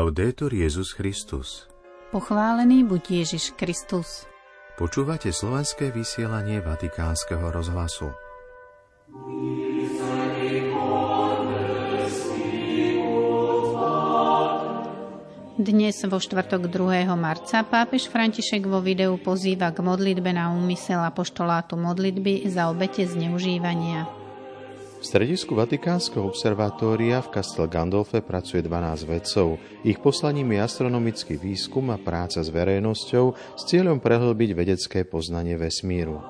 Laudetur Jezus Christus. Pochválený buď Ježiš Kristus. Počúvate slovenské vysielanie Vatikánskeho rozhlasu. Dnes vo štvrtok 2. marca pápež František vo videu pozýva k modlitbe na úmysel apoštolátu modlitby za obete zneužívania. V stredisku Vatikánskeho observatória v Castel Gandolfe pracuje 12 vedcov. Ich poslaním je astronomický výskum a práca s verejnosťou s cieľom prehlbiť vedecké poznanie vesmíru.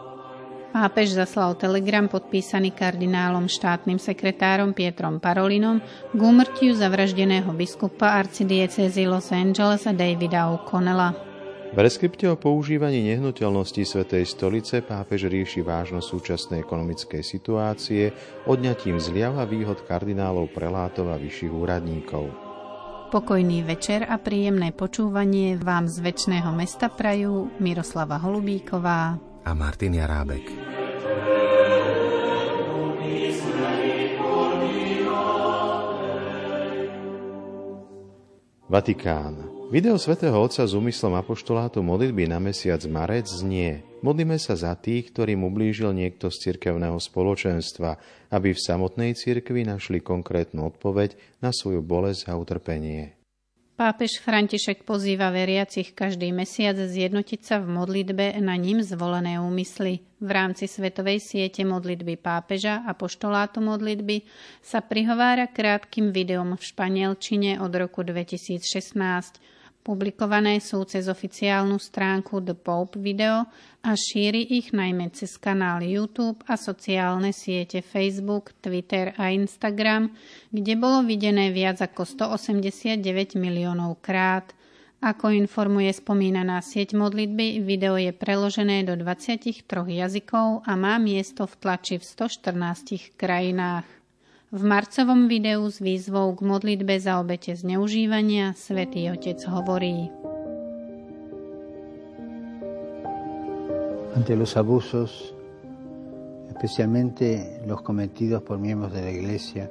Pápež zaslal telegram podpísaný kardinálom štátnym sekretárom Pietrom Parolinom k úmrtiu zavraždeného biskupa arcidiecezy Los Angeles a Davida O'Connella. V reskripte o používaní nehnuteľností Svetej stolice pápež rieši vážnosť súčasnej ekonomickej situácie odňatím zliav a výhod kardinálov, prelátov a vyšších úradníkov. Pokojný večer a príjemné počúvanie vám z väčšného mesta prajú Miroslava Holubíková a Martin Jarábek. Vatikán. Video svätého Otca s úmyslom apoštolátu modlitby na mesiac marec znie Modlíme sa za tých, ktorým ublížil niekto z cirkevného spoločenstva, aby v samotnej cirkvi našli konkrétnu odpoveď na svoju bolesť a utrpenie. Pápež František pozýva veriacich každý mesiac zjednotiť sa v modlitbe na ním zvolené úmysly. V rámci svetovej siete modlitby pápeža a poštolátu modlitby sa prihovára krátkým videom v španielčine od roku 2016 Publikované sú cez oficiálnu stránku The Pope Video a šíri ich najmä cez kanál YouTube a sociálne siete Facebook, Twitter a Instagram, kde bolo videné viac ako 189 miliónov krát. Ako informuje spomínaná sieť modlitby, video je preložené do 23 jazykov a má miesto v tlači v 114 krajinách. V marcovom videu s výzvou k modlitbe za obete zneužívania svätý Otec hovorí Ante los abusos, especialmente los cometidos por miembros de la Iglesia,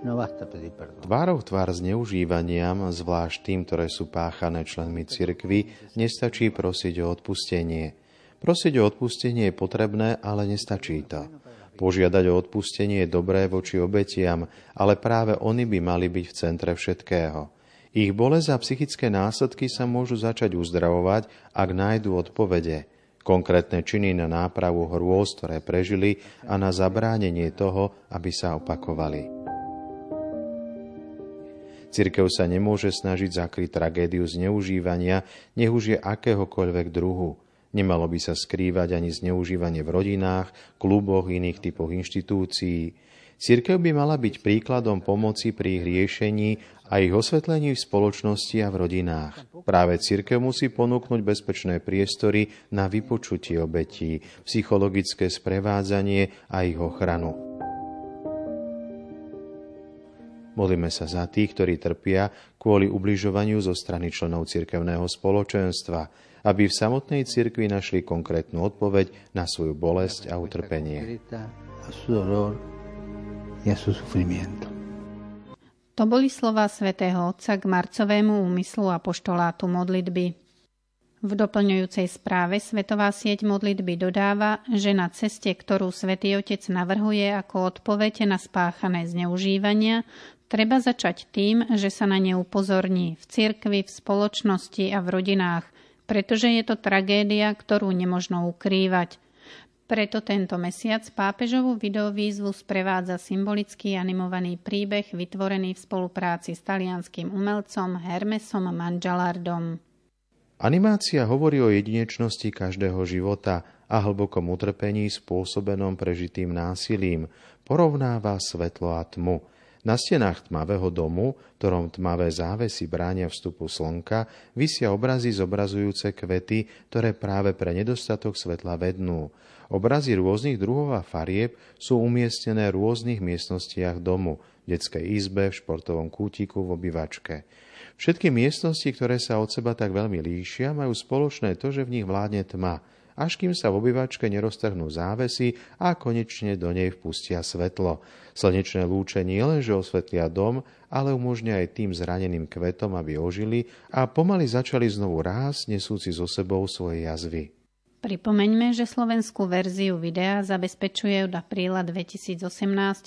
no basta pedir perdón. Tvárov tvár zneužívaniam, zvlášť tým, ktoré sú páchané členmi cirkvy, nestačí prosiť o odpustenie. Prosiť o odpustenie je potrebné, ale nestačí to. Požiadať o odpustenie je dobré voči obetiam, ale práve oni by mali byť v centre všetkého. Ich bolesť a psychické následky sa môžu začať uzdravovať, ak nájdú odpovede, konkrétne činy na nápravu hrôz, ktoré prežili a na zabránenie toho, aby sa opakovali. Cirkev sa nemôže snažiť zakryť tragédiu zneužívania, nech už je akéhokoľvek druhu – Nemalo by sa skrývať ani zneužívanie v rodinách, kluboch, iných typoch inštitúcií. Cirkev by mala byť príkladom pomoci pri ich riešení a ich osvetlení v spoločnosti a v rodinách. Práve cirkev musí ponúknuť bezpečné priestory na vypočutie obetí, psychologické sprevádzanie a ich ochranu. Modlíme sa za tých, ktorí trpia kvôli ubližovaniu zo strany členov cirkevného spoločenstva, aby v samotnej cirkvi našli konkrétnu odpoveď na svoju bolesť a utrpenie. To boli slova svätého Otca k marcovému úmyslu a poštolátu modlitby. V doplňujúcej správe Svetová sieť modlitby dodáva, že na ceste, ktorú Svetý Otec navrhuje ako odpoveď na spáchané zneužívania, treba začať tým, že sa na ne upozorní v cirkvi, v spoločnosti a v rodinách, pretože je to tragédia, ktorú nemožno ukrývať. Preto tento mesiac pápežovú videovýzvu sprevádza symbolický animovaný príbeh vytvorený v spolupráci s talianským umelcom Hermesom Mangialardom. Animácia hovorí o jedinečnosti každého života a hlbokom utrpení spôsobenom prežitým násilím, porovnáva svetlo a tmu – na stenách tmavého domu, ktorom tmavé závesy bránia vstupu slnka, vysia obrazy zobrazujúce kvety, ktoré práve pre nedostatok svetla vednú. Obrazy rôznych druhov a farieb sú umiestnené v rôznych miestnostiach domu, v detskej izbe, v športovom kútiku, v obývačke. Všetky miestnosti, ktoré sa od seba tak veľmi líšia, majú spoločné to, že v nich vládne tma až kým sa v obývačke neroztrhnú závesy a konečne do nej vpustia svetlo. Slnečné lúče nielenže osvetlia dom, ale umožňa aj tým zraneným kvetom, aby ožili a pomaly začali znovu rásť, nesúci so sebou svoje jazvy. Pripomeňme, že slovenskú verziu videa zabezpečuje od apríla 2018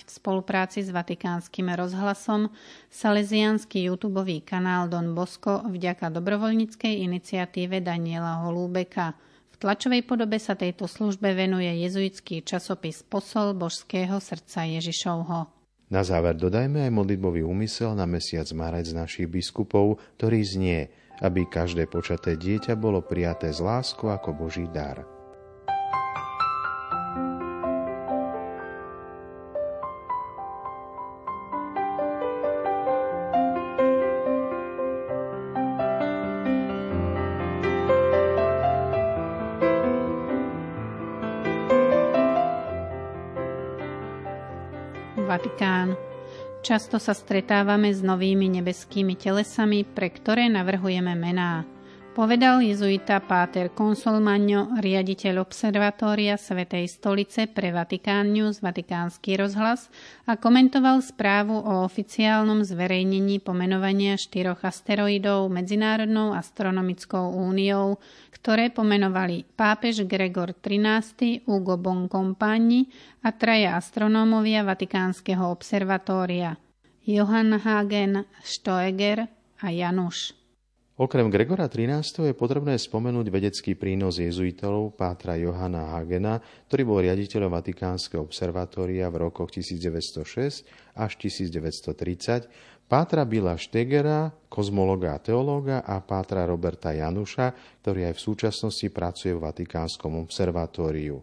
v spolupráci s Vatikánskym rozhlasom salesianský YouTube kanál Don Bosco vďaka dobrovoľníckej iniciatíve Daniela Holúbeka. Tlačovej podobe sa tejto službe venuje jezuitský časopis Posol božského srdca Ježišovho. Na záver dodajme aj modlitbový úmysel na mesiac marec našich biskupov, ktorý znie – aby každé počaté dieťa bolo prijaté z lásku ako Boží dar. Vatikán. Často sa stretávame s novými nebeskými telesami, pre ktoré navrhujeme mená. Povedal jezuita Páter Consolmagno, riaditeľ observatória Svetej stolice pre Vatikán News, Vatikánsky rozhlas a komentoval správu o oficiálnom zverejnení pomenovania štyroch asteroidov Medzinárodnou astronomickou úniou, ktoré pomenovali pápež Gregor XIII, Ugo Boncompagni a traja astronómovia Vatikánskeho observatória Johann Hagen, Stoeger a Januš. Okrem Gregora XIII. je potrebné spomenúť vedecký prínos jezuitov Pátra Johana Hagena, ktorý bol riaditeľom Vatikánskeho observatória v rokoch 1906 až 1930, Pátra Bila Štegera, kozmologa a teológa a Pátra Roberta Januša, ktorý aj v súčasnosti pracuje v Vatikánskom observatóriu.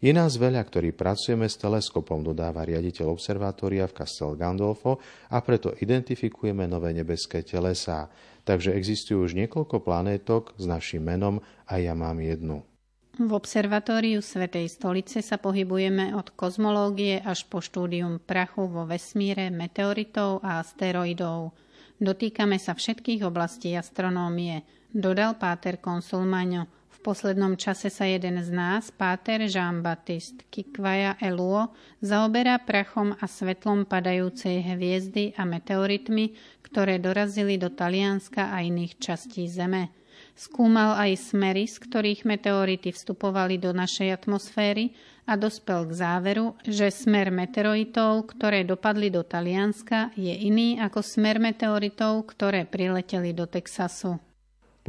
Je nás veľa, ktorí pracujeme s teleskopom, dodáva riaditeľ observatória v Castel Gandolfo a preto identifikujeme nové nebeské telesá. Takže existujú už niekoľko planétok s našim menom a ja mám jednu. V observatóriu Svetej stolice sa pohybujeme od kozmológie až po štúdium prachu vo vesmíre, meteoritov a asteroidov. Dotýkame sa všetkých oblastí astronómie, dodal Páter Konsulmaňo. V poslednom čase sa jeden z nás, páter Jean-Baptiste Kikvaja Eluo, zaoberá prachom a svetlom padajúcej hviezdy a meteoritmi, ktoré dorazili do Talianska a iných častí Zeme. Skúmal aj smery, z ktorých meteority vstupovali do našej atmosféry a dospel k záveru, že smer meteoritov, ktoré dopadli do Talianska, je iný ako smer meteoritov, ktoré prileteli do Texasu.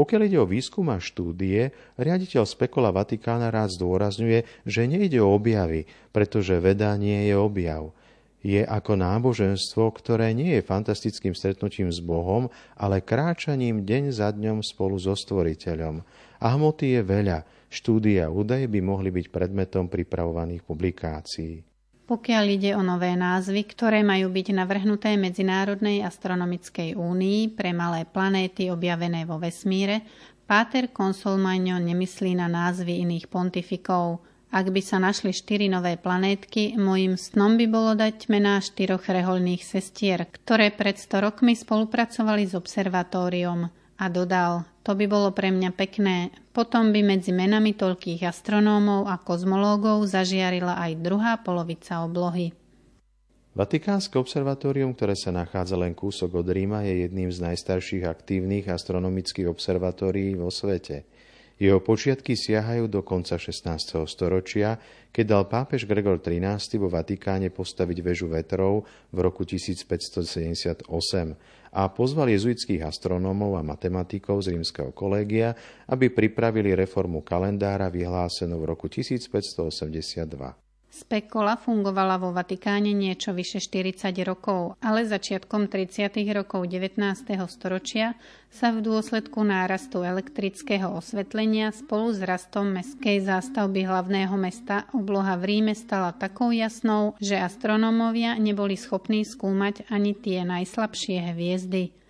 Pokiaľ ide o výskum a štúdie, riaditeľ Spekola Vatikána rád zdôrazňuje, že nejde o objavy, pretože veda nie je objav. Je ako náboženstvo, ktoré nie je fantastickým stretnutím s Bohom, ale kráčaním deň za dňom spolu so Stvoriteľom. A hmoty je veľa, štúdia údaje by mohli byť predmetom pripravovaných publikácií. Pokiaľ ide o nové názvy, ktoré majú byť navrhnuté Medzinárodnej astronomickej únii pre malé planéty objavené vo vesmíre, Páter Consolmagno nemyslí na názvy iných pontifikov. Ak by sa našli štyri nové planétky, môjim snom by bolo dať mená štyroch reholných sestier, ktoré pred 100 rokmi spolupracovali s observatóriom a dodal, to by bolo pre mňa pekné. Potom by medzi menami toľkých astronómov a kozmológov zažiarila aj druhá polovica oblohy. Vatikánske observatórium, ktoré sa nachádza len kúsok od Ríma, je jedným z najstarších aktívnych astronomických observatórií vo svete. Jeho počiatky siahajú do konca 16. storočia, keď dal pápež Gregor XIII vo Vatikáne postaviť väžu vetrov v roku 1578 a pozval jezuitských astronómov a matematikov z rímskeho kolégia, aby pripravili reformu kalendára vyhlásenú v roku 1582. Spekola fungovala vo Vatikáne niečo vyše 40 rokov, ale začiatkom 30. rokov 19. storočia sa v dôsledku nárastu elektrického osvetlenia spolu s rastom mestskej zástavby hlavného mesta obloha v Ríme stala takou jasnou, že astronómovia neboli schopní skúmať ani tie najslabšie hviezdy.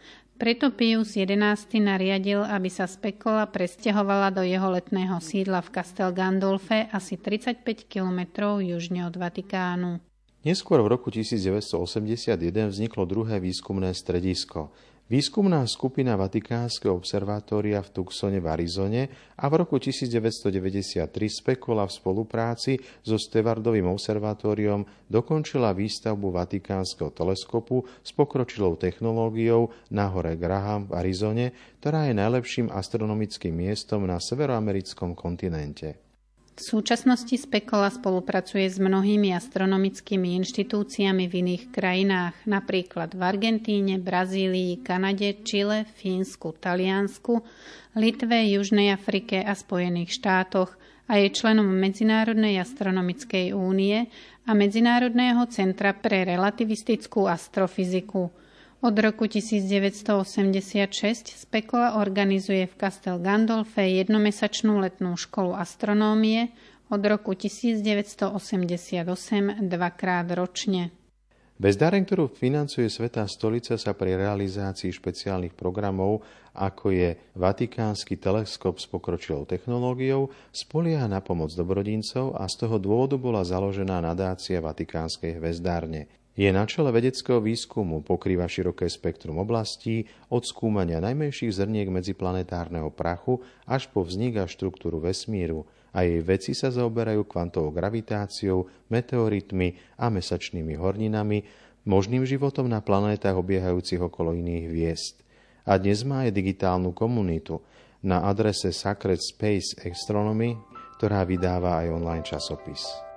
Preto Pius XI nariadil, aby sa Spekola presťahovala do jeho letného sídla v Castel Gandolfe asi 35 kilometrov južne od Vatikánu. Neskôr v roku 1981 vzniklo druhé výskumné stredisko. Výskumná skupina Vatikánskeho observatória v Tucsone v Arizone a v roku 1993 Spekola v spolupráci so Stevardovým observatóriom dokončila výstavbu Vatikánskeho teleskopu s pokročilou technológiou na hore Graham v Arizone, ktorá je najlepším astronomickým miestom na severoamerickom kontinente. V súčasnosti Spekola spolupracuje s mnohými astronomickými inštitúciami v iných krajinách, napríklad v Argentíne, Brazílii, Kanade, Čile, Fínsku, Taliansku, Litve, Južnej Afrike a Spojených štátoch a je členom Medzinárodnej astronomickej únie a Medzinárodného centra pre relativistickú astrofyziku – od roku 1986 Spekola organizuje v Castel Gandolfe jednomesačnú letnú školu astronómie od roku 1988 dvakrát ročne. Bez daren, ktorú financuje Svetá stolica, sa pri realizácii špeciálnych programov, ako je Vatikánsky teleskop s pokročilou technológiou, spolieha na pomoc dobrodincov a z toho dôvodu bola založená nadácia Vatikánskej hvezdárne. Je na čele vedeckého výskumu, pokrýva široké spektrum oblastí, od skúmania najmenších zrniek medziplanetárneho prachu až po vznik a štruktúru vesmíru a jej veci sa zaoberajú kvantovou gravitáciou, meteoritmi a mesačnými horninami, možným životom na planétach obiehajúcich okolo iných hviezd. A dnes má aj digitálnu komunitu na adrese Sacred Space Astronomy, ktorá vydáva aj online časopis.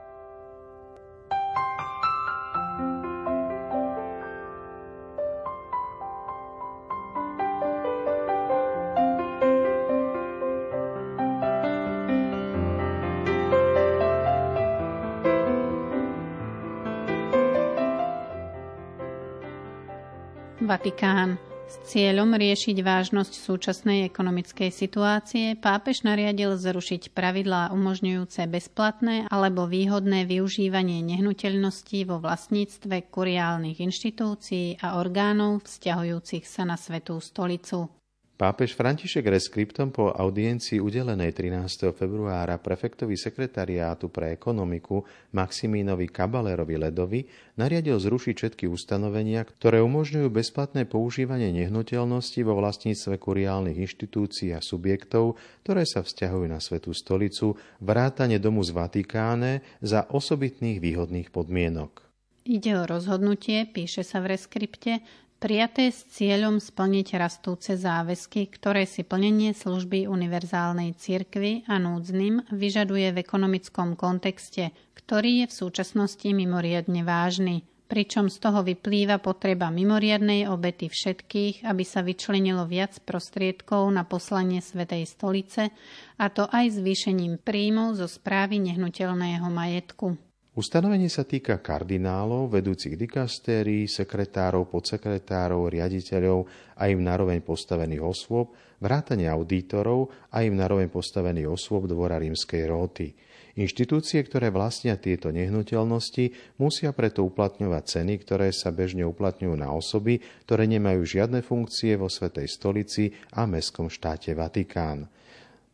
Vatikán. S cieľom riešiť vážnosť súčasnej ekonomickej situácie pápež nariadil zrušiť pravidlá umožňujúce bezplatné alebo výhodné využívanie nehnuteľností vo vlastníctve kuriálnych inštitúcií a orgánov vzťahujúcich sa na Svetú stolicu. Pápež František Reskriptom po audiencii udelenej 13. februára prefektovi sekretariátu pre ekonomiku Maximínovi Kabalerovi Ledovi nariadil zrušiť všetky ustanovenia, ktoré umožňujú bezplatné používanie nehnuteľnosti vo vlastníctve kuriálnych inštitúcií a subjektov, ktoré sa vzťahujú na Svetú stolicu, vrátane domu z Vatikáne za osobitných výhodných podmienok. Ide o rozhodnutie, píše sa v reskripte, prijaté s cieľom splniť rastúce záväzky, ktoré si plnenie služby univerzálnej cirkvy a núdznym vyžaduje v ekonomickom kontexte, ktorý je v súčasnosti mimoriadne vážny, pričom z toho vyplýva potreba mimoriadnej obety všetkých, aby sa vyčlenilo viac prostriedkov na poslanie Svetej stolice, a to aj zvýšením príjmov zo správy nehnuteľného majetku. Ustanovenie sa týka kardinálov, vedúcich dikastérií, sekretárov, podsekretárov, riaditeľov a im naroveň postavených osôb, vrátane auditorov a im naroveň postavených osôb dvora rímskej róty. Inštitúcie, ktoré vlastnia tieto nehnuteľnosti, musia preto uplatňovať ceny, ktoré sa bežne uplatňujú na osoby, ktoré nemajú žiadne funkcie vo Svetej stolici a mestskom štáte Vatikán.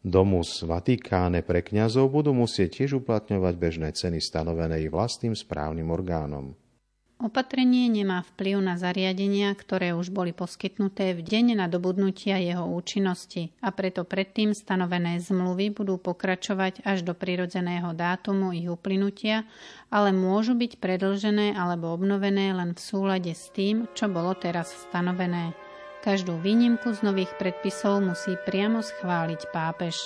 Domus Vatikáne pre kňazov budú musieť tiež uplatňovať bežné ceny stanovené ich vlastným správnym orgánom. Opatrenie nemá vplyv na zariadenia, ktoré už boli poskytnuté v deň nadobudnutia jeho účinnosti a preto predtým stanovené zmluvy budú pokračovať až do prirodzeného dátumu ich uplynutia, ale môžu byť predlžené alebo obnovené len v súlade s tým, čo bolo teraz stanovené. Každú výnimku z nových predpisov musí priamo schváliť pápež.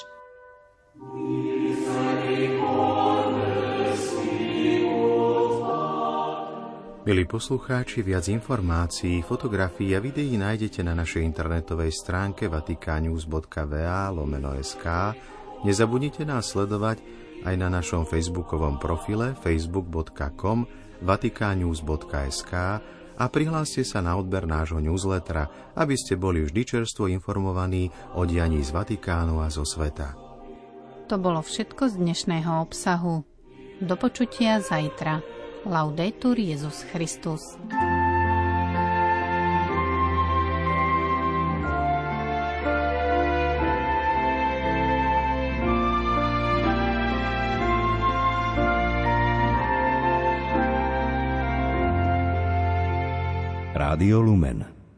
Milí poslucháči, viac informácií, fotografií a videí nájdete na našej internetovej stránke vatikánews.va lomeno. Nezabudnite nás sledovať aj na našom facebookovom profile facebook.com vatikánews.sk a prihláste sa na odber nášho newslettera, aby ste boli vždy čerstvo informovaní o dianí z Vatikánu a zo sveta. To bolo všetko z dnešného obsahu. Do počutia zajtra. Laudetur Jezus Christus. Rádio Lumen.